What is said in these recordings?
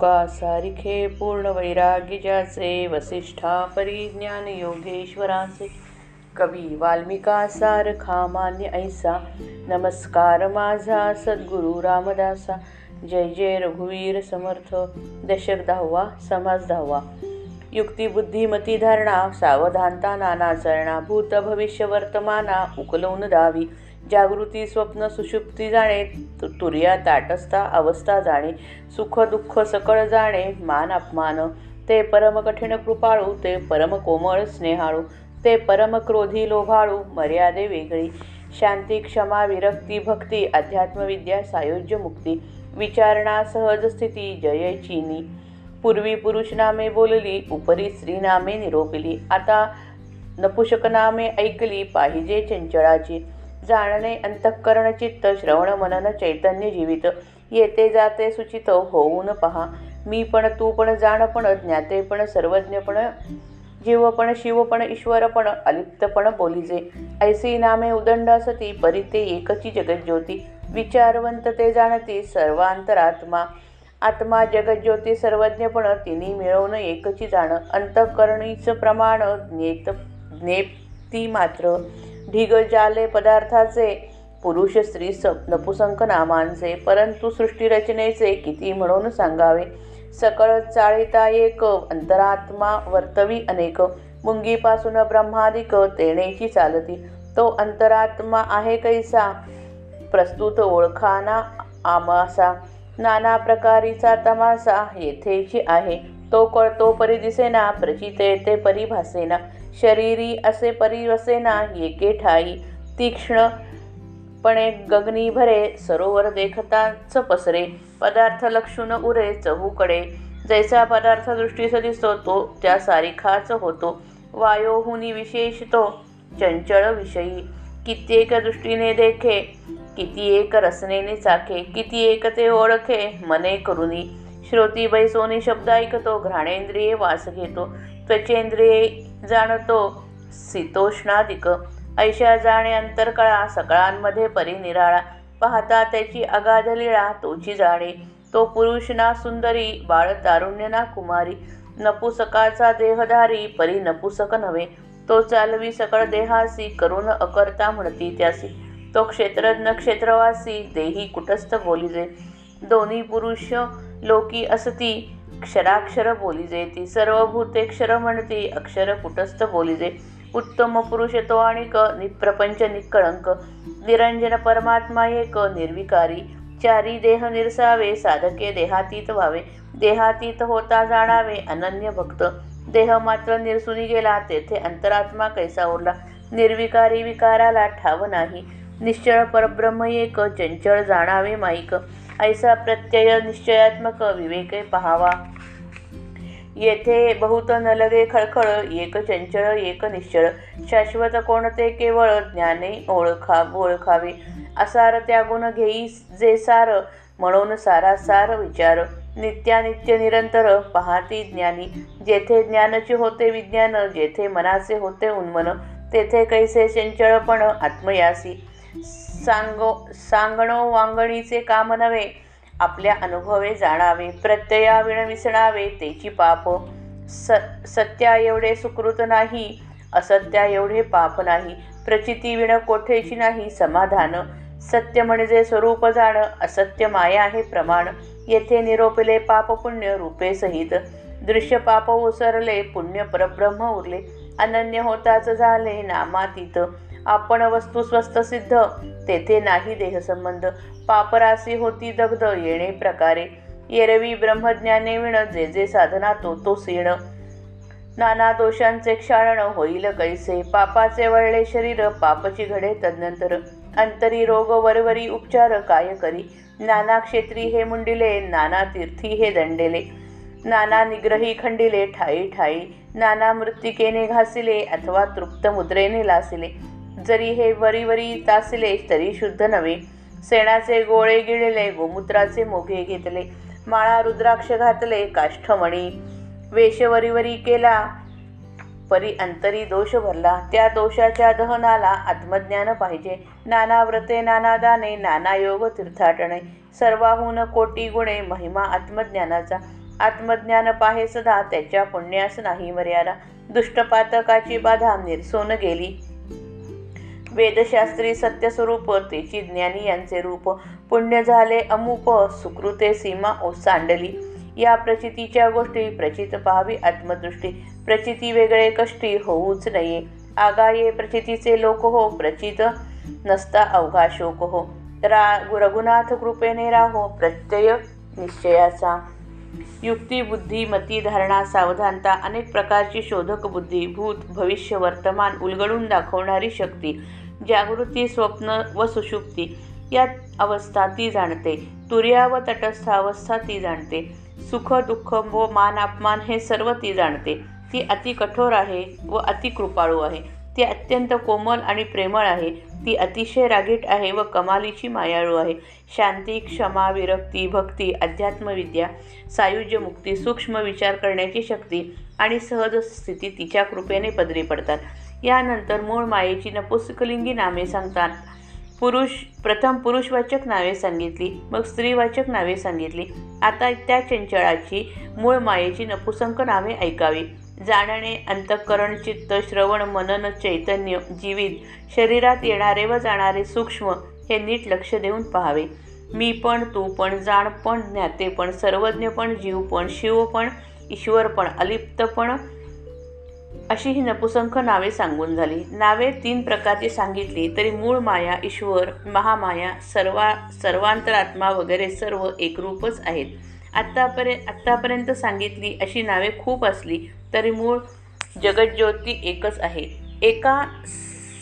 तुका सारिखे पूर्ण वैराग्यजाचे वसिष्ठा परिज्ञान योगेश्वराचे कवी वाल्मिका सारखा मान्य ऐसा। नमस्कार माझा सद्गुरु रामदासा। जय जय रघुवीर समर्थ। दशक दहावा समाज दहावा। युक्ती बुद्धिमती धारणा सावधानता नाना चरणा भूत भविष्य वर्तमाना उकलवून दावी। जागृती स्वप्न सुषुप्ती जाणे तु- तुर्या ताटस्था अवस्था जाणे सुख दुःख सकळ जाणे मान अपमान. ते परम कठीण कृपाळू ते परम कोमळ स्नेहाळू ते परम क्रोधी लोभाळू मर्यादे वेगळी. शांती क्षमा विरक्ती भक्ती अध्यात्मविद्या सायोज्य मुक्ती विचारणा सहज स्थिती जय चिनी. पूर्वी पुरुष नामे बोलली उपरी स्त्री नामे निरोपिली. आता नपुषक नामे ऐकली पाहिजे चंचळाची. जाणणे अंतःकरण चित्त श्रवण मनन चैतन्य जीवित. येते जाते सुचित होऊन पहा. मी पण तू पण जाणपण ज्ञातेपण सर्वज्ञपण जीवपण शिवपण ईश्वरपण अलिप्तपण बोलिजे. ऐसी नामे उदंड असती परी ते एकची जगज्योती. विचारवंत ते जाणती सर्वांतरात्मा. आत्मा जगज्योती सर्वज्ञपण तिने मिळवणं एकची जाण. अंतःकरणीचं प्रमाण ज्ञेत ज्ञेप्ती मात्र. ढिग जाले पदार्थाचे पुरुष स्त्री स नपुसंक नामांचे परंतु सृष्टीरचनेचे किती म्हणून सांगावे? सकळ चाळीता एक अंतरात्मा वर्तवी अनेक मुंगीपासून ब्रह्मादिक तेणेची चालती. तो अंतरात्मा आहे कैसा? प्रस्तुत ओळखाना आमासा. नाना प्रकारीचा तमासा येथेची आहे. तो कळतो परी दिसेना प्रचिते ते परी भासेना. शरीरी असे परी वसेना एके ठाई. तीक्ष्णपणे गगनी भरे सरोवर देखताच पसरे पदार्थ लक्षून उरे चहूकडे. जैसा पदार्थ दृष्टीस दिसतो तो त्या सारिखाच होतो. वायोहुनी विशेष तो चंचळ विषयी. कित्येक दृष्टीने देखे किती एक रसनेने चाखे किती एक ते ओळखे मने करुनी. श्रोती बैसोनी शब्द ऐकतो घ्राणेंद्रिये वास घेतो त्वचेंद्रिये जाणतो शीतोष्णादिक ऐशा जाणे अंतरकळा सकळांमध्ये परिनिराळा पाहता त्याची अगाध लीळा तोची जाणे. तो पुरुष ना सुंदरी बाळ तारुण्य ना कुमारी. नपुसकाचा देहधारी परी नपुसक नव्हे. तो चालवी सकळ देहासी करून अकर्ता म्हणती त्यासी. तो क्षेत्रज्ञ क्षेत्रवासी देही कुटस्थ बोलिजे. दोन्ही पुरुष लोकी असती क्षराक्षर बोलिजे ती सर्व भूते क्षर म्हणती अक्षर कुटस्थ बोलिजे उत्तम पुरुष तो आणिक निप्रपंच निकळंक. निरंजन परमात्मा एक निर्विकारी. चारी देह निरसावे साधके देहातीत व्हावे. देहातीत होता जाणावे अनन्य भक्त. देह मात्र निरसुनी गेला तेथे अंतरात्मा कैसा उरला? निर्विकारी विकाराला ठाव नाही. निश्चळ परब्रह्म एक चंचळ जाणावे माईक. ऐसा प्रत्यय निश्चयात्मक विवेके पहावा. येथे बहुत न लगे खळखळ एक चंचळ एक निश्चळ. शाश्वत कोणते केवळ ज्ञाने ओळखा ओळखावे. असार त्यागुण घेई जे सार म्हणून सारा सार विचार. नित्यानित्य निरंतर पाहती ज्ञानी. जेथे ज्ञानाचे होते विज्ञान जेथे मनाचे होते उन्मन तेथे कैसे चंचळपण आत्मयासी. सांगो सांगणो वांगणीचे काम नव्हे. आपल्या अनुभवे जाणावे प्रत्ययाविण विसणावे तेची पाप स सत्या एवढे सुकृत नाही असत्या एवढे पाप नाही प्रचिती विण कोठेची नाही समाधान सत्य म्हणजे स्वरूप जाण असत्य माया आहे प्रमाण येथे निरोपले पाप पुण्य रूपे सहित. दृश्य पाप ओसरले पुण्य परब्रह्म उरले अनन्य होताच झाले नामातीत. आपण वस्तू स्वस्त सिद्ध तेथे नाही देहसंबंध. पापरासी होती दग्ध येणे प्रकारे. येरवी ब्रह्मज्ञाने विण जे जे साधना तो तो सीण. नाना दोषांचे क्षारण होईल कैसे? पापाचे वळले शरीर पापची घडे तदनंतर. अंतरी रोग वरवरी उपचार काय करी? नाना क्षेत्री हे मुंडिले नाना तीर्थी हे दंडेले. नाना निग्रही खंडिले ठाई ठाई. नाना मृत्तिकेने घासिले अथवा तृप्त मुद्रेने लासिले. जरी हे वरी वरी तरी शुद्ध नव्हे. सेणाचे गोळे गिळले गोमूत्राचे मोघे घेतले. माळा रुद्राक्ष घातले काष्ठमणी वेशवरीवरी केला. परी अंतरी दोष भरला. त्या दोषाच्या दहनाला आत्मज्ञान पाहिजे. नाना व्रते नाना दाने नाना योग तीर्थाटणे. सर्वाहून कोटी गुणे महिमा आत्मज्ञानाचा. आत्मज्ञान पाहे सदा त्याच्या पुण्यास नाही मर्यादा. दुष्टपातकाची बाधा निरसून गेली. वेदशास्त्री सत्यस्वरूप तेची ज्ञानी यांचे रूप पुण्य झाले. अमुप सुकृते सीमा ओसांडली या प्रचितीच्या गोष्टी प्रचित पाहावी. आत्मदृष्टी प्रचिती वेगळे कष्टी होऊच नये. आगाये प्रचितीचे लोक हो. प्रचित नसता अवघा शोक हो. रा रघुनाथ कृपेने राहो. प्रत्यय निश्चयाचा. युक्ती बुद्धी मती धारणा सावधानता अनेक प्रकारची शोधक बुद्धी भूत भविष्य वर्तमान उलगडून दाखवणारी शक्ती. जागृती स्वप्न व सुषुप्ती या अवस्था ती जाणते. तुर्या व तटस्थ अवस्था ती जाणते. सुख दुःख व मान अपमान हे सर्व ती जाणते. ती अति कठोर आहे व अति कृपाळू आहे. ती अत्यंत कोमल आणि प्रेमळ आहे. ती अतिशय रागीट आहे व कमालीची मायाळू आहे. शांती क्षमा विरक्ती भक्ती अध्यात्मविद्या सायुज्य मुक्ती सूक्ष्म विचार करण्याची शक्ती आणि सहज स्थिती तिच्या कृपेने पदरी पडतात. यानंतर मूळ मायेची नपुसकलिंगी नामे सांगतात. पुरुष प्रथम पुरुषवाचक नावे सांगितली मग स्त्रीवाचक नावे सांगितली. आता त्या चंचळाची मूळ मायेची नपुसंक नावे ऐकावी. जाणणे अंतःकरण चित्त श्रवण मनन चैतन्य जीवित शरीरात येणारे व जाणारे सूक्ष्म हे नीट लक्ष देऊन पाहावे. मी पण तू पण जाण पण ज्ञाते पण सर्वज्ञ पण जीव पण शिव पण ईश्वर पण अलिप्त पण अशी ही नपुसंख नावे सांगून झाली. नावे तीन प्रकारची सांगितली तरी मूळ माया ईश्वर महामाया सर्वा सर्वांतरात्मा वगैरे सर्व एकरूपच आहेत. आत्तापर्यंत आत्तापर्यंत सांगितली अशी नावे खूप असली तरी मूळ जगज्योती एकच आहे. एका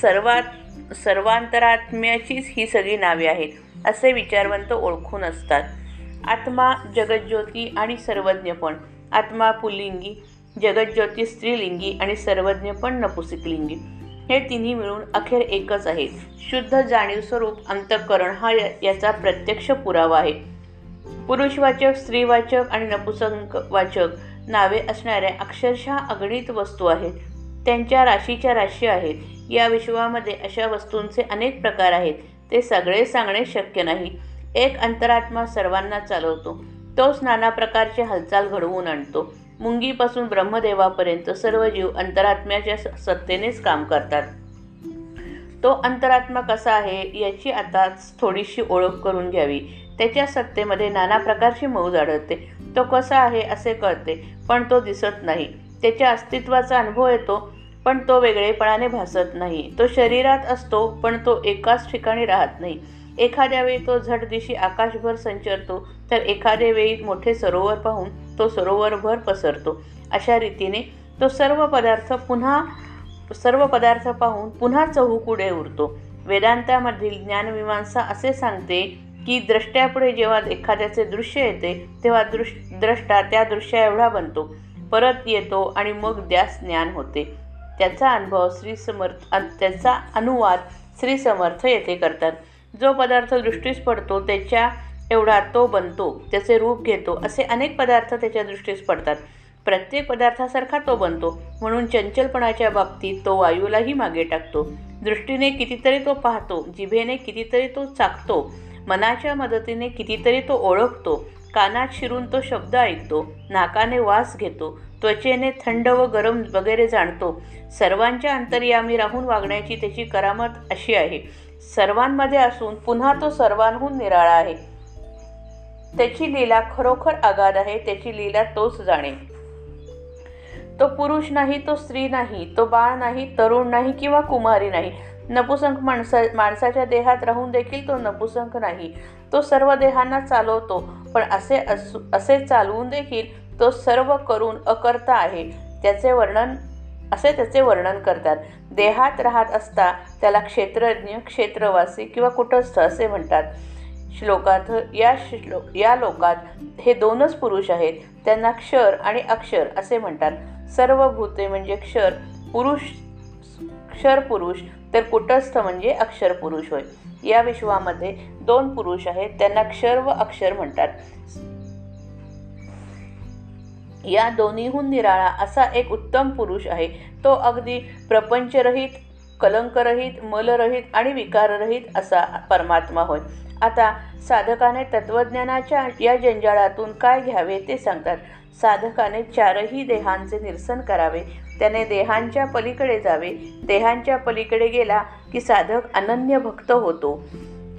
सर्वात सर्वांतरात्म्याचीच ही सगळी नावे आहेत असे विचारवंत ओळखून असतात. आत्मा जगज्योती आणि सर्वज्ञपण आत्मा पुल्लिंगी जगज्योती स्त्रीलिंगी आणि सर्वज्ञ पण नपुसिकलिंगी. हे तिन्ही मिळून अखेर एकच आहे. शुद्ध जाणीव स्वरूप अंतःकरण हा याचा प्रत्यक्ष पुरावा आहे. पुरुषवाचक स्त्रीवाचक आणि नपुसंक वाचक नावे असणाऱ्या अक्षरशः अगणित वस्तू आहेत. त्यांच्या राशीच्या राशी आहेत. या विश्वामध्ये अशा वस्तूंचे अनेक प्रकार आहेत. ते सगळे सांगणे शक्य नाही. एक अंतरात्मा सर्वांना चालवतो. तोच नाना प्रकारचे हालचाल घडवून आणतो. मुंगीपासून ब्रह्मदेवापर्यंत सर्व जीव अंतरात्म्याच्या सत्तेनेच काम करतात. तो अंतरात्मा कसा आहे याची आता थोडीशी ओळख करून घ्यावी. त्याच्या सत्तेमध्ये नाना प्रकारची मौज आढळते तो कसा आहे असे कळते पण तो दिसत नाही. त्याच्या अस्तित्वाचा अनुभव येतो पण तो वेगळेपणाने भासत नाही. तो शरीरात असतो पण तो एकाच ठिकाणी राहत नाही. एखाद्या वेळी तो झटदिशी आकाशभर संचरतो तर एखाद्या वेळी मोठे सरोवर पाहून तो सरोवरभर पसरतो. अशा रीतीने तो सर्व पदार्थ पुन्हा सर्व पदार्थ पाहून पुन्हा चहूकुडे उरतो. वेदांतामधील ज्ञानमीमांसा असे सांगते की द्रष्ट्यापुढे जेव्हा एखाद्याचे दृश्य येते तेव्हा दृश द्रष्टा त्या दृश्या एवढा बनतो. परत येतो आणि मग द्यास ज्ञान होते. त्याचा अनुभव श्री समर्थ त्याचा अनुवाद श्री समर्थ येथे करतात. जो पदार्थ दृष्टीस पडतो त्याच्या एवढा तो बनतो त्याचे रूप घेतो असे अनेक पदार्थ त्याच्या दृष्टीस पडतात. प्रत्येक पदार्थासारखा तो बनतो म्हणून चंचलपणाच्या बाबतीत तो वायूलाही मागे टाकतो. दृष्टीने कितीतरी तो पाहतो जिभेने कितीतरी तो चाकतो मनाच्या मदतीने कितीतरी तो ओळखतो कानात शिरून तो शब्द ऐकतो नाकाने वास घेतो त्वचेने थंड व गरम वगैरे जाणतो. सर्वांच्या अंतर्यामी राहून वागण्याची त्याची करामत अशी आहे. सर्वांमध्ये असून पुन्हा तो सर्वांहून निराळा आहे. त्याची लीला खरोखर आगाध आहे त्याची लीला तोच जाणे. तो पुरुष नाही तो स्त्री नाही तो बाळ नाही तरुण नाही किंवा कुमारी नाही. नपुसंख माणसा माणसाच्या देहात राहून देखील तो नपुसंख नाही. तो सर्व देहांना चालवतो पण असे असू असे चालवून देखील तो सर्व करून अकर्ता आहे. त्याचे वर्णन असे त्याचे वर्णन करतात. देहात राहत असता त्याला क्षेत्रज्ञ क्षेत्रवासी किंवा कुटस्थ असे म्हणतात. श्लोकात या श्लो या लोकात हे दोनच पुरुष आहेत. त्यांना क्षर आणि अक्षर असे म्हणतात. सर्व भूते म्हणजे क्षर पुरुष क्षर पुरुष तर कुटस्थ म्हणजे अक्षर पुरुष होय. या विश्वामध्ये दोन पुरुष आहेत त्यांना क्षर व अक्षर म्हणतात. या दोन्हीहून निराळा असा एक उत्तम पुरुष आहे. तो अगदी प्रपंचरहित कलंकरहित मलरहित आणि विकाररहित असा परमात्मा होय. आता साधकाने तत्वज्ञानाच्या या जंजाळातून काय घ्यावे ते सांगतात. साधकाने चारही देहांचे निरसन करावे. त्याने देहांच्या पलीकडे जावे. देहांच्या पलीकडे गेला की साधक अनन्य भक्त होतो.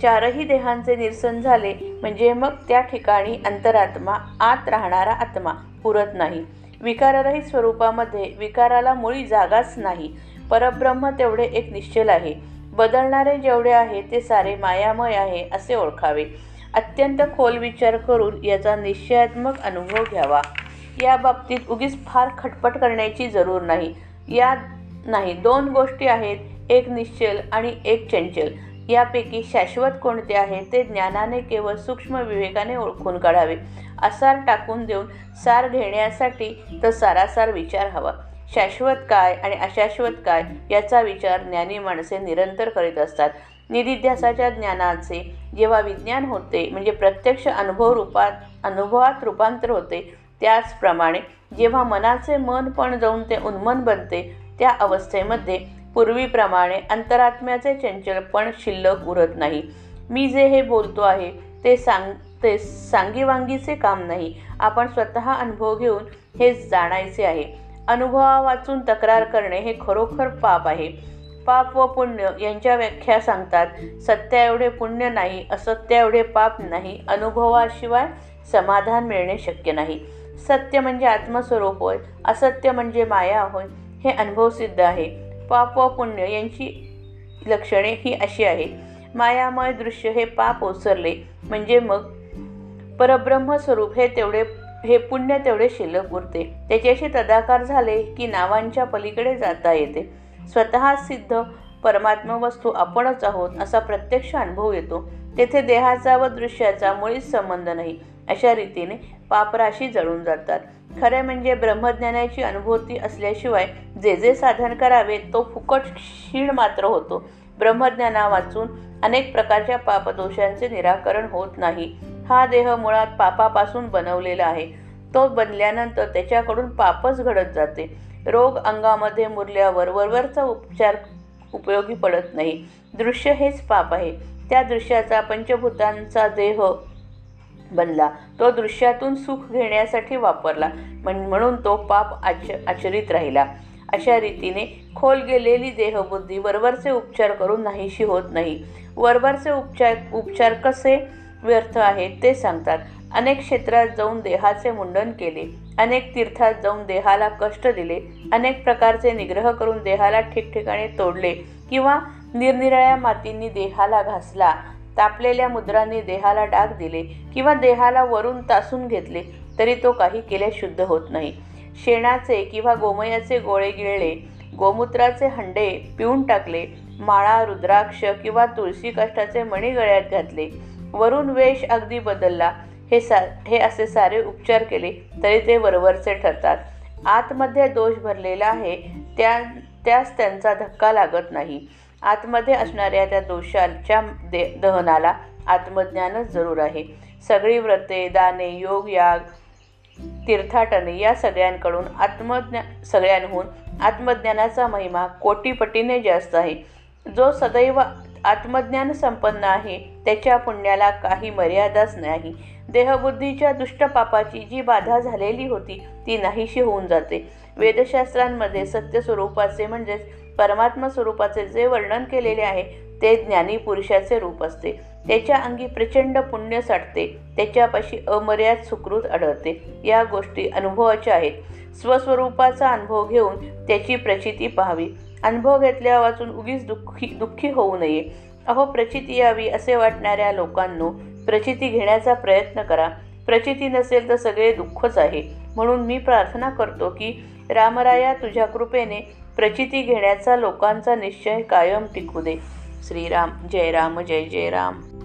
चारही देहांचे निरसन झाले म्हणजे मग त्या ठिकाणी अंतरात्मा आत राहणारा आत्मा पुरत नाही. विकाररहित स्वरूपामध्ये विकाराला मुळी जागाच नाही. परब्रह्म तेवढे एक निश्चल आहे. बदलणारे जेवढे आहे ते सारे मायामय आहे असे ओळखावे. अत्यंत खोल विचार करून याचा निश्चयात्मक अनुभव घ्यावा. या बाबतीत उगीच फार खटपट करण्याची जरूर नाही. या नाही. दोन गोष्टी आहेत. एक निश्चल आणि एक चंचल. यापैकी शाश्वत कोणते आहे ते ज्ञानाने केवळ सूक्ष्म विवेकाने ओळखून काढावे. आसार टाकून देऊन सार घेण्यासाठी तर सारासार विचार हवा. शाश्वत काय आणि अशाश्वत काय याचा विचार ज्ञानी माणसे निरंतर करीत असतात. निधिध्यासाच्या ज्ञानाचे जेव्हा विज्ञान होते म्हणजे प्रत्यक्ष अनुभव रूपात अनुभवात रूपांतर होते त्याचप्रमाणे जेव्हा मनाचे मन पण जाऊन ते उन्मन बनते त्या अवस्थेमध्ये पूर्वीप्रमाणे अंतरात्म्याचे चंचलपण शिल्लक उरत नाही. मी जे हे बोलतो आहे ते सांग ते सांगीवांगीचे काम नाही. आपण स्वतः अनुभव घेऊन हे जाणायचे आहे. अनुभवा वाचून तक्रार करणे हे खरोखर पाप आहे. पाप व पुण्य यांच्या व्याख्या सांगतात सत्या एवढे पुण्य नाही असत्य एवढे पाप नाही अनुभवाशिवाय समाधान मिळणे शक्य नाही. सत्य म्हणजे आत्मस्वरूप होय असत्य म्हणजे माया होय हे अनुभव सिद्ध आहे. पाप व पुण्य यांची लक्षणे ही अशी आहेत. मायामय दृश्य हे पाप ओसरले. म्हणजे मग परब्रह्मस्वरूप हे तेवढे हे पुण्य तेवढे शिल्लक उरते. त्याच्याशी तदाकार झाले की नावांच्या पलीकडे जाता येते. स्वतः सिद्ध परमात्मा वस्तू आपणच आहोत असा प्रत्यक्ष अनुभव येतो. तेथे देहाचा व दृश्याचा मुळीच संबंध नाही. अशा रीतीने पापराशी जळून जातात. खरे म्हणजे ब्रह्मज्ञानाची अनुभूती असल्याशिवाय जे जे साधन करावे तो फुकट क्षीण मात्र होतो. ब्रह्मज्ञाना वाचून अनेक प्रकारच्या पापदोषांचे निराकरण होत नाही. हा देह मुळात पापापासून बनवलेला आहे. तो बनल्यानंतर त्याच्याकडून पापच घडत जाते. रोग अंगामध्ये मुरल्यावर वरवरचा उपचार उपयोगी पडत नाही. दृश्य हेच पाप आहे. त्या दृश्याचा पंचभूतांचा देह बनला. तो दृश्यातून सुख घेण्यासाठी वापरला. म्हणून तो पाप आच आचरित राहिला. अशा रीतीने खोल गेलेली देहबुद्धी वरवरचे उपचार करून नाहीशी होत नाही. वरवरचे उपचार उपचार कसे व्यर्थ आहेत ते सांगतात. अनेक क्षेत्रात जाऊन देहाचे मुंडन केले. अनेक तीर्थात जाऊन देहाला कष्ट दिले. अनेक प्रकारचे निग्रह करून देहाला ठिकठिकाणी तोडले किंवा निरनिराळ्या मातींनी देहाला घासला. तापलेल्या मुद्रांनी देहाला डाग दिले किंवा देहाला वरून तासून घेतले तरी तो काही केल्या शुद्ध होत नाही. शेणाचे किंवा गोमयाचे गोळे गिळले गोमूत्राचे हंडे पिऊन टाकले माळा रुद्राक्ष किंवा तुळशी काष्टाचे मणी गळ्यात घातले. वरून वेश अगदी बदलला. हे सा हे असे सारे उपचार केले तरी ते वरवरचे ठरतात. आतमध्ये दोष भरलेला आहे त्या त्यास त्यांचा धक्का लागत नाही. आतमध्ये असणाऱ्या त्या दोषांच्या दे दहनाला आत्मज्ञानच जरूर आहे. सगळी व्रते दाने योग याग तीर्थाटने या सगळ्यांकडून आत्मज्ञा सगळ्यांहून आत्मज्ञानाचा महिमा कोटीपटीने जास्त आहे. जो सदैव आत्मज्ञान संपन्न आहे त्याच्या पुण्याला काही मर्यादाच नाही. देहबुद्धीच्या दुष्टपापाची जी बाधा झालेली होती ती नाहीशी होऊन जाते. वेदशास्त्रांमध्ये सत्य स्वरूपाचे म्हणजेच परमात्मा स्वरूपाचे जे वर्णन केलेले आहे ते ज्ञानी पुरुषाचे रूप असते. त्याच्या अंगी प्रचंड पुण्य साठते. त्याच्यापाशी अमर्याद सुकृत आढळते. या गोष्टी अनुभवाच्या आहेत. स्वस्वरूपाचा अनुभव घेऊन त्याची प्रचिती पाहावी. अनुभव घेतल्या वाचून उगीच दुःखी दुःखी होऊ नये. अहो प्रचिती यावी असे वाटणाऱ्या लोकांनो प्रचिती घेण्याचा प्रयत्न करा. प्रचिती नसेल तर सगळे दुःखच आहे. म्हणून मी प्रार्थना करतो की रामराया तुझ्या कृपेने प्रचिती घेण्याचा लोकांचा निश्चय कायम टिकू दे. श्रीराम जय राम जय जय राम